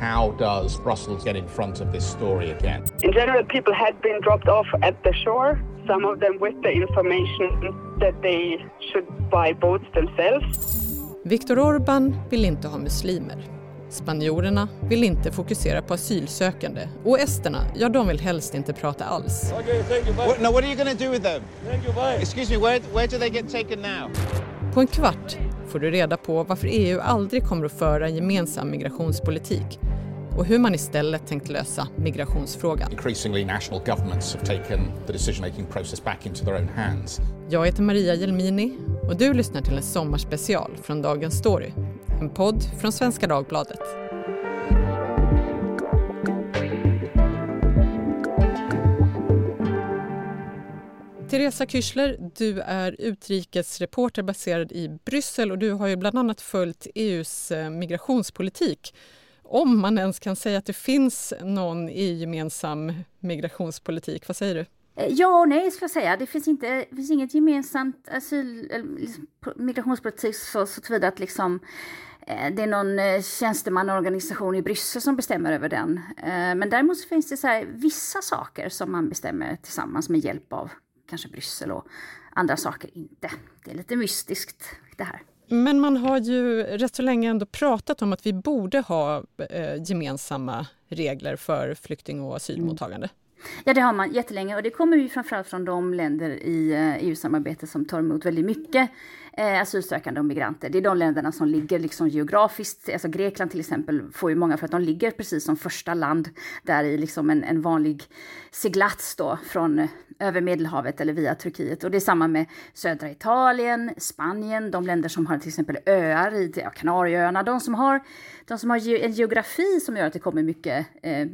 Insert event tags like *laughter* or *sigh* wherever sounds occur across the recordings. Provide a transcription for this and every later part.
How does Brussels get in front of this story again? In general, people had been dropped off at the shore, some of them with the information that they should buy boats themselves. Viktor Orbán vill inte ha muslimer. Spanjorerna vill inte fokusera på asylsökande och esterna, ja de vill helst inte prata alls. Okay, thank you, bye. What, now, what are you going to do with them? Thank you, bye. Excuse me, where, where do they get taken now? På en kvart får du reda på varför EU aldrig kommer att föra en gemensam migrationspolitik och hur man istället tänkt lösa migrationsfrågan. Increasingly, national governments have taken the decision making process back into their own hands. Jag heter Maria Jelmini och du lyssnar till en sommarspecial från Dagens Story. En podd från Svenska Dagbladet. Teresa Kyschler, du är utrikesreporter baserad i Bryssel och du har ju bland annat följt EUs eh, migrationspolitik. Om man ens kan säga att det finns någon EU-gemensam migrationspolitik, vad säger du? Eh, ja och nej ska jag säga. Det finns, inte, det finns inget gemensamt asyl, eller liksom, migrationspolitik så, så tillvida att liksom, eh, det är någon tjänstemannaorganisation i Bryssel som bestämmer över den. Men däremot finns det så här, vissa saker som man bestämmer tillsammans med hjälp av kanske Bryssel och andra saker inte. Det är lite mystiskt det här. Men man har ju rätt så länge ändå pratat om att vi borde ha eh, gemensamma regler för flykting och asylmottagande. Mm. Ja, det har man jättelänge och det kommer ju framförallt från de länder i EU-samarbetet som tar emot väldigt mycket eh, asylsökande och migranter. Det är de länderna som ligger liksom geografiskt, alltså Grekland till exempel får ju många för att de ligger precis som första land där i liksom en, en vanlig seglats då från eh, över Medelhavet eller via Turkiet. Och det är samma med södra Italien, Spanien, de länder som har till exempel öar i ja, Kanarieöarna, de som har, de som har en geografi som gör att det kommer mycket eh,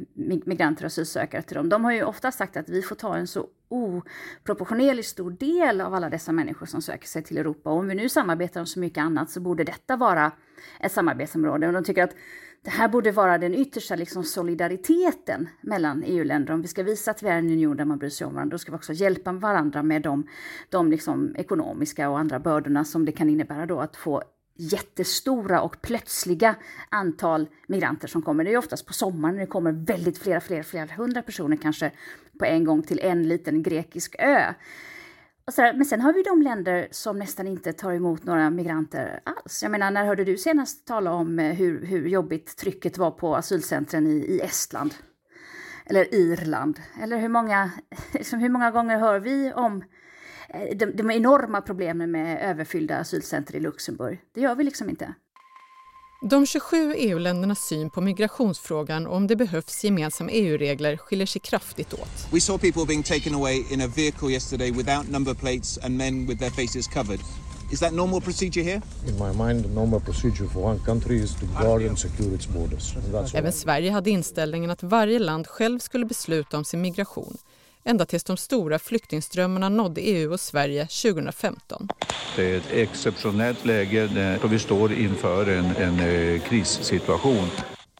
migranter och asylsökare till dem. De har ju ofta sagt att vi får ta en så oproportionerligt stor del av alla dessa människor som söker sig till Europa. Och om vi nu samarbetar om så mycket annat så borde detta vara ett samarbetsområde. Och de tycker att det här borde vara den yttersta liksom, solidariteten mellan EU-länder. Om vi ska visa att vi är en union där man bryr sig om varandra, då ska vi också hjälpa varandra med de, de liksom, ekonomiska och andra bördorna som det kan innebära då att få jättestora och plötsliga antal migranter som kommer. Det är oftast på sommaren när det kommer väldigt flera, flera, flera hundra personer kanske på en gång till en liten grekisk ö. Men sen har vi de länder som nästan inte tar emot några migranter alls. Jag menar, när hörde du senast tala om eh, hur, hur jobbigt trycket var på asylcentren i, i Estland? Eller Irland? Eller hur många, *laughs* liksom, hur många gånger hör vi om de, de enorma problemen med överfyllda asylcenter i Luxemburg. Det gör vi liksom inte. De 27 EU-ländernas syn på migrationsfrågan och om det behövs gemensamma EU-regler skiljer sig kraftigt åt. We saw people being taken away in a vehicle yesterday without number plates and men with their faces covered. Is that normal procedure here? In my mind, the normal procedure for one country is to guard and secure its borders. Även Sverige hade inställningen att varje land själv skulle besluta om sin migration ända tills de stora flyktingströmmarna nådde EU och Sverige 2015. Det är ett exceptionellt läge och vi står inför en, en eh, krissituation.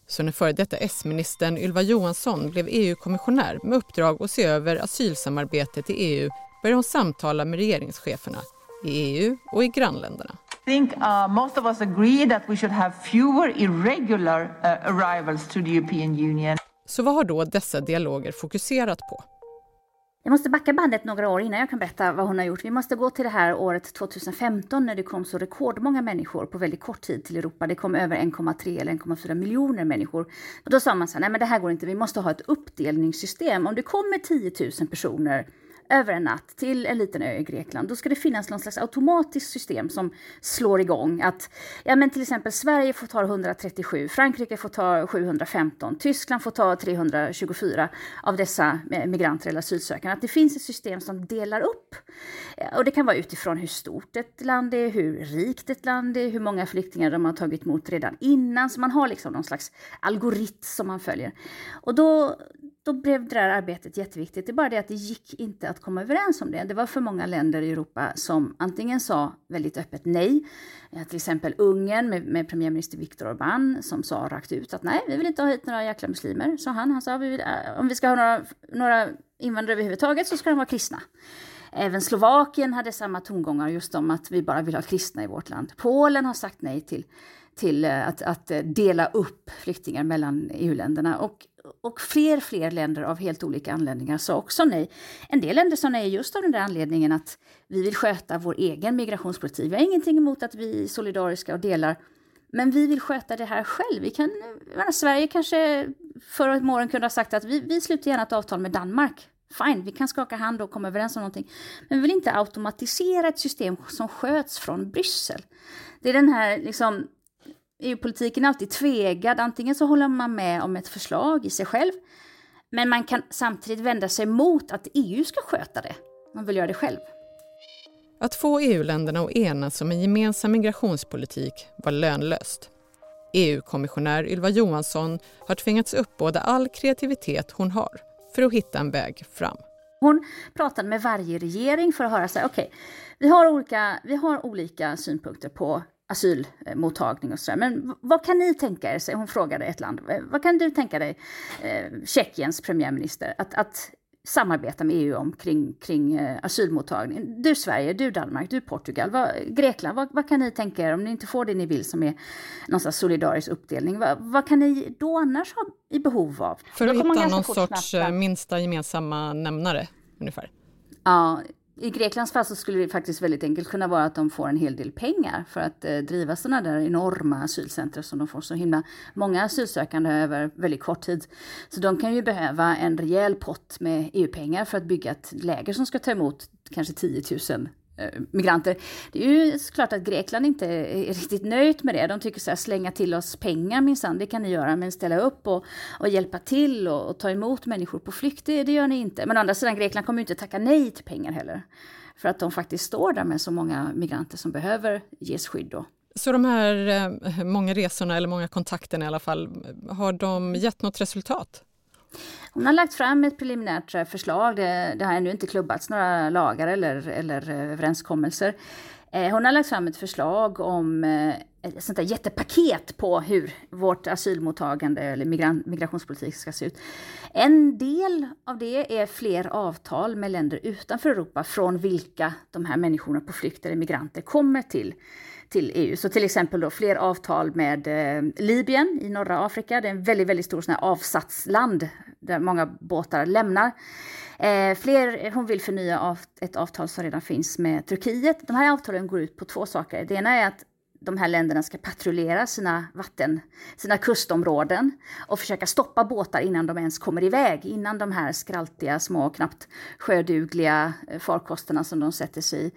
Så när före detta S-ministern Ylva Johansson blev EU-kommissionär med uppdrag att se över asylsamarbetet i EU började hon samtala med regeringscheferna i EU och i grannländerna. I think uh, most of us agree that we should have fewer irregular uh, arrivals to the European Union. Så vad har då dessa dialoger fokuserat på? Jag måste backa bandet några år innan jag kan berätta vad hon har gjort. Vi måste gå till det här året 2015 när det kom så rekordmånga människor på väldigt kort tid till Europa. Det kom över 1,3 eller 1,4 miljoner människor. Och då sa man så här, nej men det här går inte, vi måste ha ett uppdelningssystem. Om det kommer 10 000 personer över en natt till en liten ö i Grekland, då ska det finnas någon slags automatiskt system som slår igång att ja, men till exempel Sverige får ta 137, Frankrike får ta 715, Tyskland får ta 324 av dessa migranter eller asylsökande. Att det finns ett system som delar upp. Eh, och det kan vara utifrån hur stort ett land är, hur rikt ett land är, hur många flyktingar de har tagit emot redan innan. Så man har liksom någon slags algoritm som man följer. Och då, då blev det där arbetet jätteviktigt. Det är bara det att det gick inte att komma överens om det. Det var för många länder i Europa som antingen sa väldigt öppet nej, eh, till exempel Ungern med, med premiärminister Viktor Orbán som sa rakt ut att nej, vi vill inte ha hit några jäkla muslimer, sa han. Han sa vi vill, eh, om vi ska ha några, några invandrare överhuvudtaget så ska de vara kristna. Även Slovakien hade samma tongångar just om att vi bara vill ha kristna i vårt land. Polen har sagt nej till till eh, att, att eh, dela upp flyktingar mellan EU-länderna. Och, och fler fler länder av helt olika anledningar sa också nej. En del länder sa nej just av den där anledningen att vi vill sköta vår egen migrationspolitik. Vi har ingenting emot att vi är solidariska och delar men vi vill sköta det här själv. Vi kan, menar, Sverige kanske förra åren kunde ha sagt att vi, vi sluter gärna ett avtal med Danmark. Fine, vi kan skaka hand och komma överens om någonting. Men vi vill inte automatisera ett system som sköts från Bryssel. Det är den här liksom, EU-politiken är alltid tvegad. Antingen så håller man med om ett förslag i sig själv, men man kan samtidigt vända sig mot att EU ska sköta det. Man vill göra det själv. Att få EU-länderna att enas om en gemensam migrationspolitik var lönlöst. EU-kommissionär Ylva Johansson har tvingats uppbåda all kreativitet hon har för att hitta en väg fram. Hon pratade med varje regering för att höra så här, okej, okay, vi, har olika, vi har olika synpunkter på asylmottagning och så, men vad kan ni tänka er, hon frågade ett land, vad kan du tänka dig, eh, Tjeckiens premiärminister, att, att samarbeta med EU om kring, kring eh, asylmottagning. Du Sverige, du Danmark, du Portugal, vad, Grekland, vad, vad, kan ni tänka er om ni inte får det ni vill som är någon slags solidarisk uppdelning? Vad, vad kan ni då annars ha i behov av? För att hitta någon sorts snabbt. Eh, minsta gemensamma nämnare ungefär? Ja, i Greklands fall så skulle det faktiskt väldigt enkelt kunna vara att de får en hel del pengar för att eh, driva sådana där enorma asylcenter som de får så himla många asylsökande över väldigt kort tid. Så de kan ju behöva en rejäl pott med EU-pengar för att bygga ett läger som ska ta emot kanske 10 000 Eh, migranter. Det är ju klart att Grekland inte är riktigt nöjt med det. De tycker så här, slänga till oss pengar minsann, det kan ni göra, men ställa upp och, och hjälpa till och, och, ta emot människor på flykt, det, det gör ni inte. Men å andra sidan, Grekland kommer ju inte tacka nej till pengar heller. För att de faktiskt står där med så många migranter som behöver ges skydd då. Så de här eh, många resorna, eller många kontakterna i alla fall, har de gett något resultat? Hon har lagt fram ett preliminärt eh, förslag. Det, det har ännu inte klubbats några lagar eller, eller eh, överenskommelser. Eh, hon har lagt fram ett förslag om ett sånt där jättepaket på hur vårt asylmottagande eller migrationspolitik ska se ut. En del av det är fler avtal med länder utanför Europa från vilka de här människorna på flykt eller migranter kommer till till EU. Så till exempel då fler avtal med eh, Libyen i norra Afrika. Det är en väldigt, väldigt stor sån här avsatsland där många båtar lämnar. Eh, fler, eh, hon vill förnya av, ett avtal som redan finns med Turkiet. De här avtalen går ut på två saker. Det ena är att de här länderna ska patrullera sina vatten, sina kustområden och försöka stoppa båtar innan de ens kommer iväg, innan de här skraltiga, små, knappt sjödugliga eh, farkosterna som de sätter sig i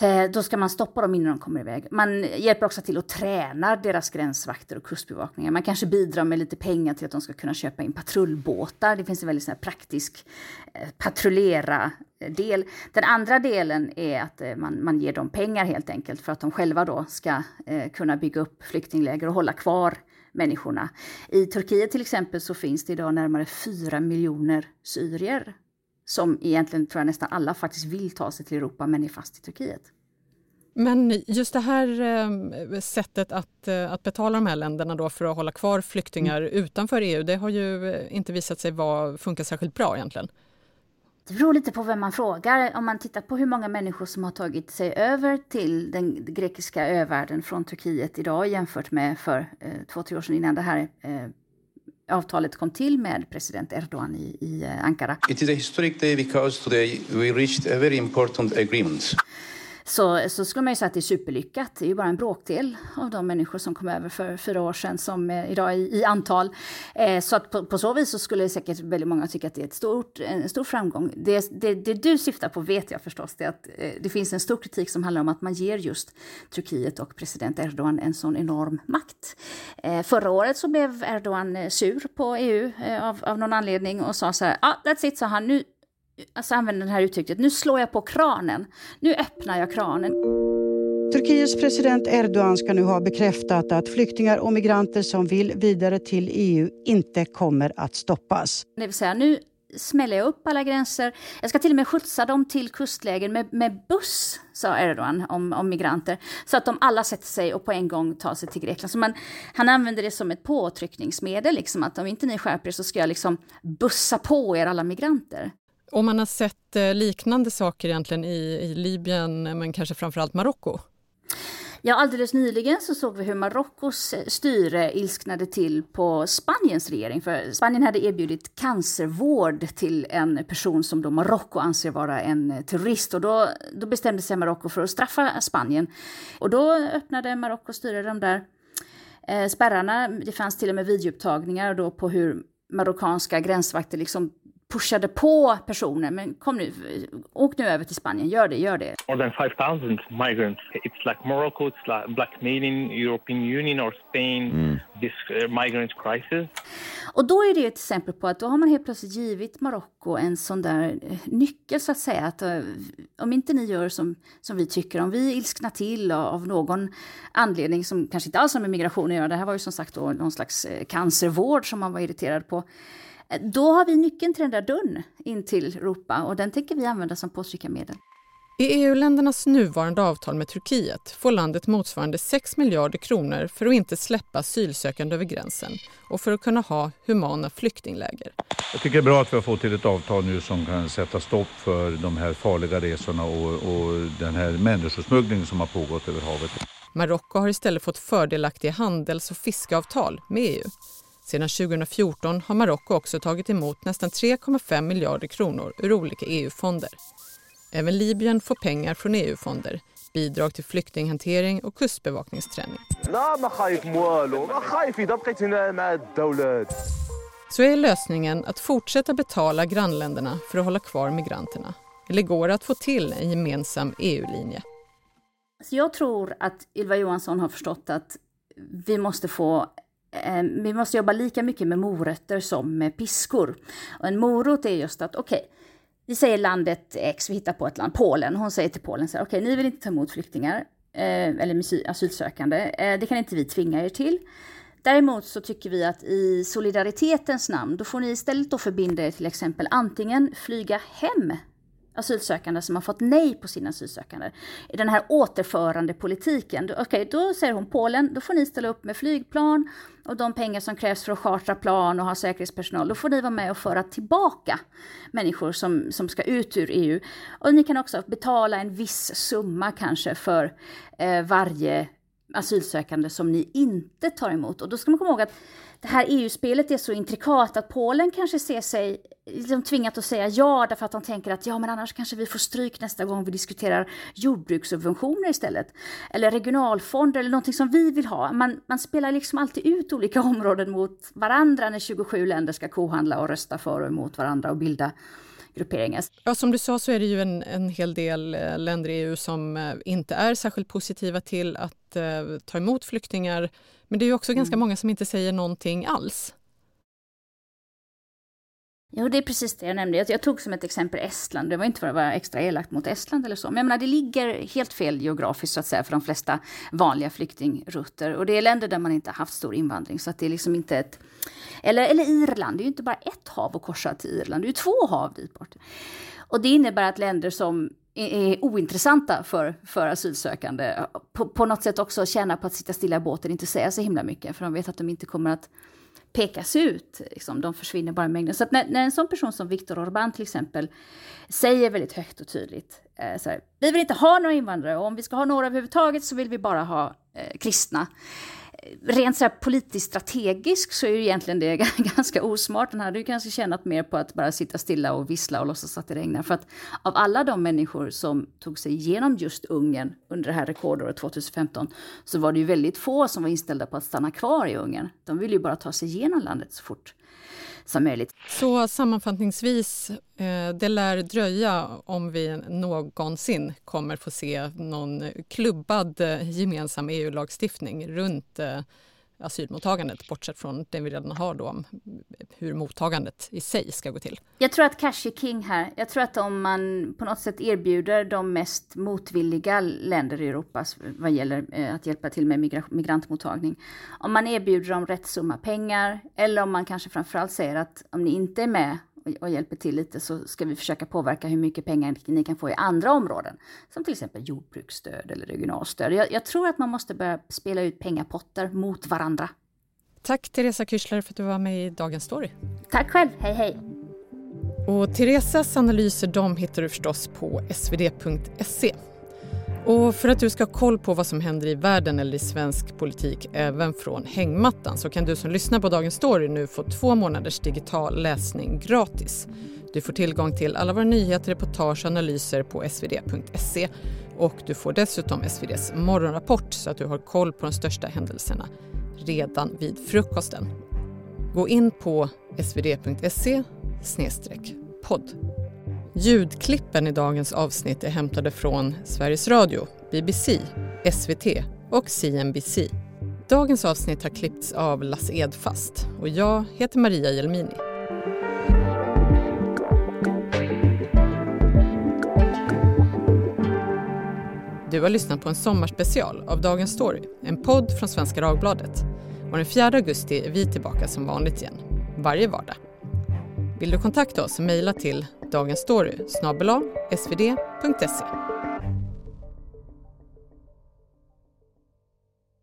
Eh, då ska man stoppa dem innan de kommer iväg. Man hjälper också till att träna deras gränsvakter och kustbevakningar. Man kanske bidrar med lite pengar till att de ska kunna köpa in patrullbåtar. Det finns en väldigt så praktisk eh, patrullera-del. Eh, Den andra delen är att eh, man, man ger dem pengar helt enkelt för att de själva då ska eh, kunna bygga upp flyktingläger och hålla kvar människorna. I Turkiet till exempel så finns det idag närmare 4 miljoner syrier som egentligen tror jag nästan alla faktiskt vill ta sig till Europa men är fast i Turkiet. Men just det här eh, sättet att, eh, att betala de här länderna då för att hålla kvar flyktingar mm. utanför EU, det har ju eh, inte visat sig vara, funka särskilt bra egentligen. Det beror lite på vem man frågar. Om man tittar på hur många människor som har tagit sig över till den grekiska övärlden från Turkiet idag jämfört med för eh, två, tre år sedan innan det här eh, avtalet kom till med president Erdogan i, i eh, Ankara. It is a historic day because today we reached a very important agreement så, så skulle man ju säga att det är superlyckat. Det är ju bara en bråkdel av de människor som kom över för fyra år sedan som eh, idag är i, i antal. Eh, så att på, på, så vis så skulle säkert väldigt många tycka att det är ett stort, en stor framgång. Det, det, det du syftar på vet jag förstås, det är att eh, det finns en stor kritik som handlar om att man ger just Turkiet och president Erdogan en sån enorm makt. Eh, förra året så blev Erdogan eh, sur på EU eh, av, av någon anledning och sa så här, ah, that's it, sa han, nu, alltså använder det här uttrycket, nu slår jag på kranen, nu öppnar jag kranen. Turkiets president Erdogan ska nu ha bekräftat att flyktingar och migranter som vill vidare till EU inte kommer att stoppas. Det vill säga, nu smäller jag upp alla gränser. Jag ska till och med skjutsa dem till kustlägen med, med buss, sa Erdogan om, om migranter. Så att de alla sätter sig och på en gång tar sig till Grekland. Så man, han använder det som ett påtryckningsmedel, liksom, att om inte ni skärper er så ska jag liksom bussa på er alla migranter. Och man har sett eh, liknande saker egentligen i, i Libyen, men kanske framförallt Marocko? Ja, alldeles nyligen så såg vi hur Marockos eh, styre ilsknade till på Spaniens regering. För Spanien hade erbjudit cancervård till en person som då Marocko anser vara en eh, terrorist. Och då, då bestämde sig Marocko för att straffa Spanien. Och då öppnade Marockos styre de där eh, spärrarna. Det fanns till och med videoupptagningar då på hur marockanska gränsvakter liksom pushade på personer. Men kom nu, åk nu över till Spanien, gör det, gör det. More than 5,000 migrants. It's like Morocco, it's like blackmailing European Union or Spain, mm. this uh, migrant crisis. Och då är det ett exempel på att då har man helt plötsligt givit Marocko en sån där eh, nyckel så att säga. Att uh, om inte ni gör som, som vi tycker, om vi ilsknar till av någon anledning som kanske inte alls har med migration att göra. Det här var ju som sagt då någon slags eh, cancervård som man var irriterad på då har vi nyckeln till den där dörren in till Europa och den tänker vi använda som påtryckarmedel. I EU-ländernas nuvarande avtal med Turkiet får landet motsvarande 6 miljarder kronor för att inte släppa asylsökande över gränsen och för att kunna ha humana flyktingläger. Jag tycker det är bra att vi har fått till ett avtal nu som kan sätta stopp för de här farliga resorna och, och den här människosmugglingen som har pågått över havet. Marocko har istället fått fördelaktiga handels och fiskeavtal med EU sedan 2014 har Marocko också tagit emot nästan 3,5 miljarder kronor ur olika EU-fonder. Även Libyen får pengar från EU-fonder, bidrag till flyktinghantering och kustbevakningsträning. Så är lösningen att fortsätta betala grannländerna för att hålla kvar migranterna? Eller går det att få till en gemensam EU-linje? Jag tror att Ylva Johansson har förstått att vi måste få Ehm, vi måste jobba lika mycket med morötter som med piskor. Och en morot är just att, okej, okay, vi säger landet X, vi hittar på ett land, Polen. Hon säger till Polen så här, okej, okay, ni vill inte ta emot flyktingar, eh, eller asylsökande. Eh, det kan inte vi tvinga er till. Däremot så tycker vi att i solidaritetens namn, då får ni istället då förbinda er till exempel antingen flyga hem asylsökande som har fått nej på sin asylsökande. Den här återförande politiken. Okej, okay, då säger hon Polen, då får ni ställa upp med flygplan och de pengar som krävs för att chartra plan och ha säkerhetspersonal. Då får ni vara med och föra tillbaka människor som, som ska ut ur EU. Och ni kan också betala en viss summa kanske för eh, varje asylsökande som ni inte tar emot. Och då ska man komma ihåg att det här EU-spelet är så intrikat att Polen kanske ser sig liksom tvingat att säga ja därför att de tänker att ja men annars kanske vi får stryk nästa gång vi diskuterar jordbrukssubventioner istället. Eller regionalfonder eller någonting som vi vill ha. Man, man spelar liksom alltid ut olika områden mot varandra när 27 länder ska kohandla och rösta för och emot varandra och bilda grupperingar. Ja, som du sa så är det ju en, en hel del eh, länder i EU som eh, inte är särskilt positiva till att eh, ta emot flyktingar. Men det är också mm. ganska många som inte säger någonting alls. Jo, det är precis det jag nämnde. Jag, tog som ett exempel Estland. Det var inte för att vara extra elakt mot Estland eller så. Men jag menar, det ligger helt fel geografiskt så att säga för de flesta vanliga flyktingrutter. Och det är länder där man inte haft stor invandring. Så att det är liksom inte ett... Eller, eller Irland, det är ju inte bara ett hav att korsa till Irland. Det är ju två hav dit bort. Och det innebär att länder som är ointressanta för, för asylsökande på, på något sätt också tjäna på att sitta stilla i båten och inte säga så himla mycket. För de vet att de inte kommer att pekas ut. Liksom, de försvinner bara i mängden. Så när, när, en sån person som Viktor Orbán till exempel säger väldigt högt och tydligt eh, så här, vi vill inte ha några invandrare och om vi ska ha några överhuvudtaget så vill vi bara ha eh, kristna rent så här politiskt strategiskt så är ju egentligen det *laughs* ganska osmart. Den hade ju kanske tjänat mer på att bara sitta stilla och vissla och låtsas att det regnar. För att av alla de människor som tog sig igenom just Ungern under det här rekordåret 2015 så var det ju väldigt få som var inställda på att stanna kvar i Ungern. De ville ju bara ta sig igenom landet så fort som möjligt. Så sammanfattningsvis, eh, det lär dröja om vi någonsin kommer få se någon klubbad eh, gemensam EU-lagstiftning runt eh, asylmottagandet bortsett från det vi redan har då om hur mottagandet i sig ska gå till. Jag tror att cash är king här. Jag tror att om man på något sätt erbjuder de mest motvilliga länder i Europa vad gäller eh, att hjälpa till med migrantmottagning. Om man erbjuder dem rätt summa pengar eller om man kanske framförallt säger att om ni inte är med och hjälper till lite så ska vi försöka påverka hur mycket pengar ni kan få i andra områden. Som till exempel jordbruksstöd eller regionalstöd. Jag, jag tror att man måste börja spela ut pengapotter mot varandra. Tack Teresa Kyschler för att du var med i Dagens Story. Tack själv, hej hej. Och Teresas analyser de hittar du förstås på svd.se. Och för att du ska ha koll på vad som händer i världen eller i svensk politik även från hängmattan så kan du som lyssnar på Dagens Story nu få två månaders digital läsning gratis. Du får tillgång till alla våra nyheter, reportage och analyser på svd.se och du får dessutom SVDs morgonrapport så att du har koll på de största händelserna redan vid frukosten. Gå in på svd.se podd. Ljudklippen i dagens avsnitt är hämtade från Sveriges Radio, BBC, SVT och CNBC. Dagens avsnitt har klippts av Lasse Edfast och jag heter Maria Jelmini. Du har lyssnat på en sommarspecial av Dagens Story, en podd från Svenska Dagbladet. Och den 4 augusti är vi tillbaka som vanligt igen, varje vardag. Vill du kontakta oss, mejla till dagensstory svd.se.